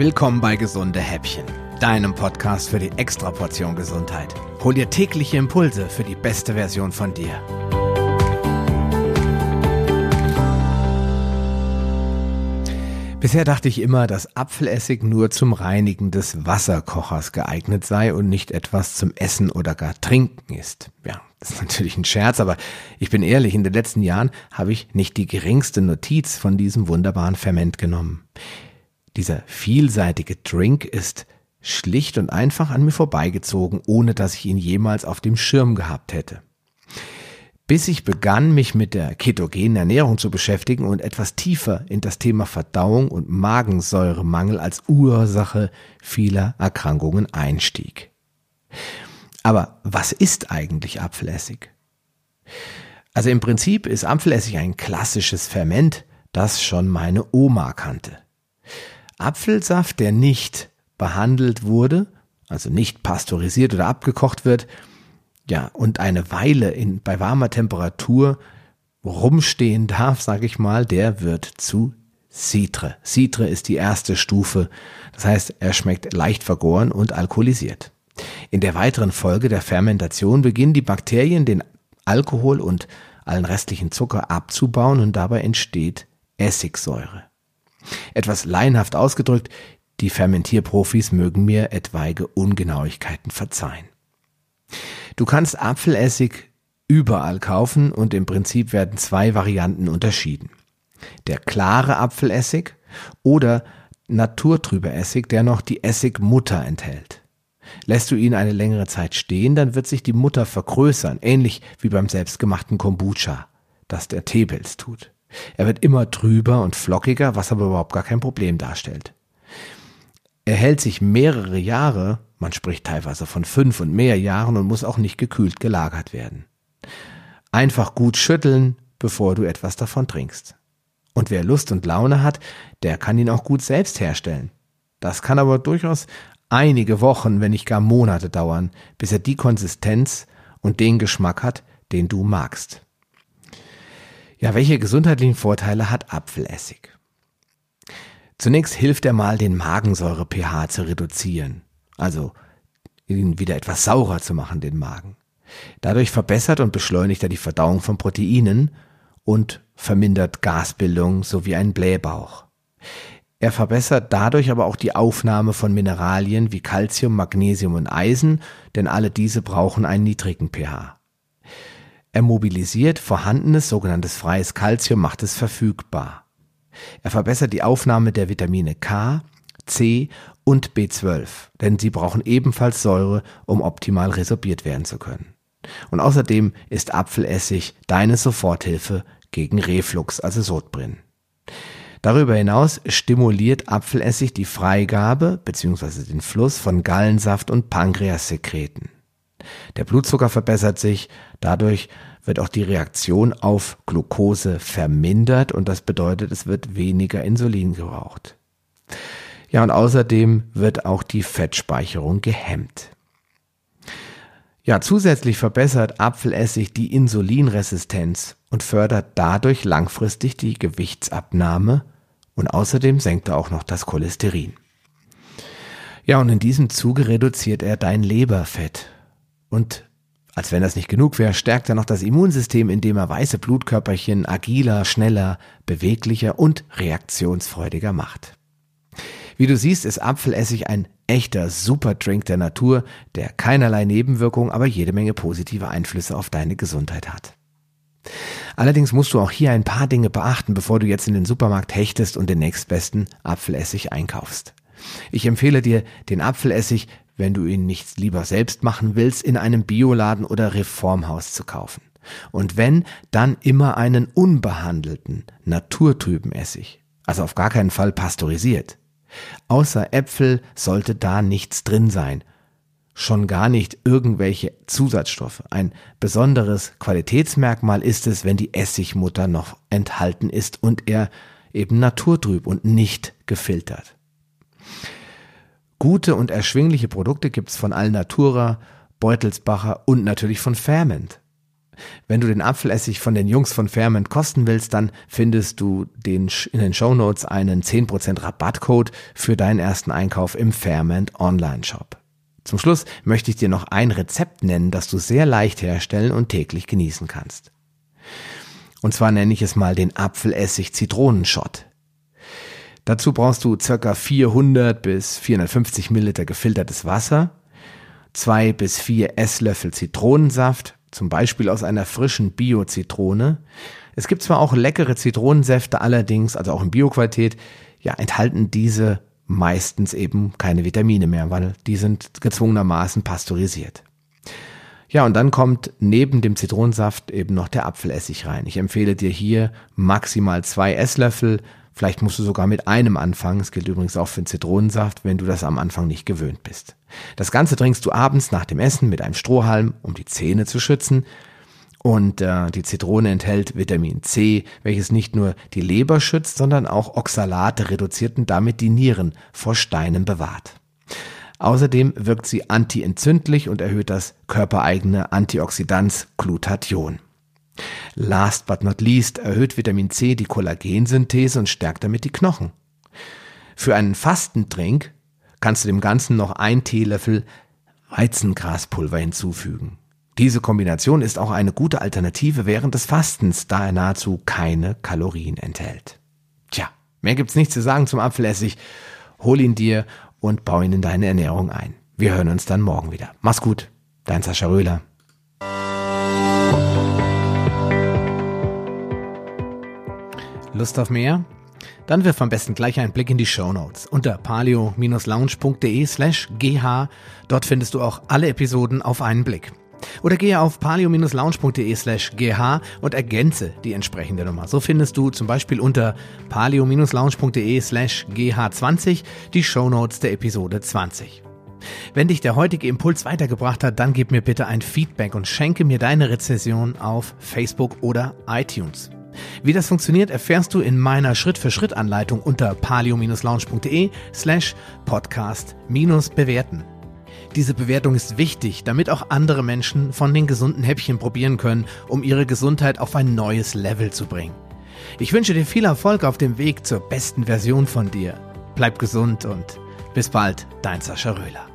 Willkommen bei Gesunde Häppchen, deinem Podcast für die Extraportion Gesundheit. Hol dir tägliche Impulse für die beste Version von dir. Bisher dachte ich immer, dass Apfelessig nur zum Reinigen des Wasserkochers geeignet sei und nicht etwas zum Essen oder gar Trinken ist. Ja, das ist natürlich ein Scherz, aber ich bin ehrlich, in den letzten Jahren habe ich nicht die geringste Notiz von diesem wunderbaren Ferment genommen. Dieser vielseitige Drink ist schlicht und einfach an mir vorbeigezogen, ohne dass ich ihn jemals auf dem Schirm gehabt hätte. Bis ich begann, mich mit der ketogenen Ernährung zu beschäftigen und etwas tiefer in das Thema Verdauung und Magensäuremangel als Ursache vieler Erkrankungen einstieg. Aber was ist eigentlich Apfelessig? Also im Prinzip ist Apfelessig ein klassisches Ferment, das schon meine Oma kannte. Apfelsaft, der nicht behandelt wurde, also nicht pasteurisiert oder abgekocht wird, ja, und eine Weile in, bei warmer Temperatur rumstehen darf, sage ich mal, der wird zu Citre. Citre ist die erste Stufe. Das heißt, er schmeckt leicht vergoren und alkoholisiert. In der weiteren Folge der Fermentation beginnen die Bakterien den Alkohol und allen restlichen Zucker abzubauen und dabei entsteht Essigsäure. Etwas laienhaft ausgedrückt, die Fermentierprofis mögen mir etwaige Ungenauigkeiten verzeihen. Du kannst Apfelessig überall kaufen und im Prinzip werden zwei Varianten unterschieden. Der klare Apfelessig oder naturtrüber Essig, der noch die Essigmutter enthält. Lässt du ihn eine längere Zeit stehen, dann wird sich die Mutter vergrößern, ähnlich wie beim selbstgemachten Kombucha, das der Teepilz tut. Er wird immer trüber und flockiger, was aber überhaupt gar kein Problem darstellt. Er hält sich mehrere Jahre, man spricht teilweise von fünf und mehr Jahren und muss auch nicht gekühlt gelagert werden. Einfach gut schütteln, bevor du etwas davon trinkst. Und wer Lust und Laune hat, der kann ihn auch gut selbst herstellen. Das kann aber durchaus einige Wochen, wenn nicht gar Monate dauern, bis er die Konsistenz und den Geschmack hat, den du magst. Ja, welche gesundheitlichen Vorteile hat Apfelessig? Zunächst hilft er mal, den Magensäure-pH zu reduzieren, also ihn wieder etwas saurer zu machen, den Magen. Dadurch verbessert und beschleunigt er die Verdauung von Proteinen und vermindert Gasbildung sowie einen Blähbauch. Er verbessert dadurch aber auch die Aufnahme von Mineralien wie Calcium, Magnesium und Eisen, denn alle diese brauchen einen niedrigen pH. Er mobilisiert vorhandenes sogenanntes freies Calcium, macht es verfügbar. Er verbessert die Aufnahme der Vitamine K, C und B12, denn sie brauchen ebenfalls Säure, um optimal resorbiert werden zu können. Und außerdem ist Apfelessig deine Soforthilfe gegen Reflux, also Sodbrennen. Darüber hinaus stimuliert Apfelessig die Freigabe bzw. den Fluss von Gallensaft und Pankreassekreten. Der Blutzucker verbessert sich, dadurch wird auch die Reaktion auf Glucose vermindert und das bedeutet, es wird weniger Insulin gebraucht. Ja, und außerdem wird auch die Fettspeicherung gehemmt. Ja, zusätzlich verbessert Apfelessig die Insulinresistenz und fördert dadurch langfristig die Gewichtsabnahme und außerdem senkt er auch noch das Cholesterin. Ja, und in diesem Zuge reduziert er dein Leberfett und als wenn das nicht genug wäre, stärkt er noch das Immunsystem, indem er weiße Blutkörperchen agiler, schneller, beweglicher und reaktionsfreudiger macht. Wie du siehst, ist Apfelessig ein echter Superdrink der Natur, der keinerlei Nebenwirkungen, aber jede Menge positive Einflüsse auf deine Gesundheit hat. Allerdings musst du auch hier ein paar Dinge beachten, bevor du jetzt in den Supermarkt hechtest und den nächstbesten Apfelessig einkaufst. Ich empfehle dir, den Apfelessig wenn du ihn nicht lieber selbst machen willst, in einem Bioladen oder Reformhaus zu kaufen. Und wenn, dann immer einen unbehandelten, naturtrüben Essig. Also auf gar keinen Fall pasteurisiert. Außer Äpfel sollte da nichts drin sein. Schon gar nicht irgendwelche Zusatzstoffe. Ein besonderes Qualitätsmerkmal ist es, wenn die Essigmutter noch enthalten ist und er eben naturtrüb und nicht gefiltert. Gute und erschwingliche Produkte gibt's von Alnatura, Beutelsbacher und natürlich von Ferment. Wenn du den Apfelessig von den Jungs von Fairment kosten willst, dann findest du den, in den Show Notes einen 10% Rabattcode für deinen ersten Einkauf im Fairment Online Shop. Zum Schluss möchte ich dir noch ein Rezept nennen, das du sehr leicht herstellen und täglich genießen kannst. Und zwar nenne ich es mal den Apfelessig Zitronenschott. Dazu brauchst du circa 400 bis 450 Milliliter gefiltertes Wasser, zwei bis vier Esslöffel Zitronensaft, zum Beispiel aus einer frischen Bio-Zitrone. Es gibt zwar auch leckere Zitronensäfte, allerdings, also auch in Bioqualität, ja, enthalten diese meistens eben keine Vitamine mehr, weil die sind gezwungenermaßen pasteurisiert. Ja, und dann kommt neben dem Zitronensaft eben noch der Apfelessig rein. Ich empfehle dir hier maximal zwei Esslöffel. Vielleicht musst du sogar mit einem anfangen. Es gilt übrigens auch für den Zitronensaft, wenn du das am Anfang nicht gewöhnt bist. Das Ganze trinkst du abends nach dem Essen mit einem Strohhalm, um die Zähne zu schützen. Und äh, die Zitrone enthält Vitamin C, welches nicht nur die Leber schützt, sondern auch Oxalate reduziert und damit die Nieren vor Steinen bewahrt. Außerdem wirkt sie antientzündlich und erhöht das körpereigene Antioxidans Glutathion. Last but not least erhöht Vitamin C die Kollagensynthese und stärkt damit die Knochen. Für einen Fastentrink kannst du dem Ganzen noch ein Teelöffel Weizengraspulver hinzufügen. Diese Kombination ist auch eine gute Alternative während des Fastens, da er nahezu keine Kalorien enthält. Tja, mehr gibt's nicht zu sagen zum Apfelessig. Hol ihn dir und bau ihn in deine Ernährung ein. Wir hören uns dann morgen wieder. Mach's gut, dein Sascha Röhler. Lust auf mehr? Dann wirf am besten gleich einen Blick in die Show Notes unter palio-lounge.de slash gh. Dort findest du auch alle Episoden auf einen Blick. Oder gehe auf palio-lounge.de slash gh und ergänze die entsprechende Nummer. So findest du zum Beispiel unter palio-lounge.de slash gh20 die Shownotes der Episode 20. Wenn dich der heutige Impuls weitergebracht hat, dann gib mir bitte ein Feedback und schenke mir deine Rezension auf Facebook oder iTunes. Wie das funktioniert, erfährst du in meiner Schritt-für-Schritt-Anleitung unter palio-lounge.de slash podcast-bewerten. Diese Bewertung ist wichtig, damit auch andere Menschen von den gesunden Häppchen probieren können, um ihre Gesundheit auf ein neues Level zu bringen. Ich wünsche dir viel Erfolg auf dem Weg zur besten Version von dir. Bleib gesund und bis bald, dein Sascha Röhler.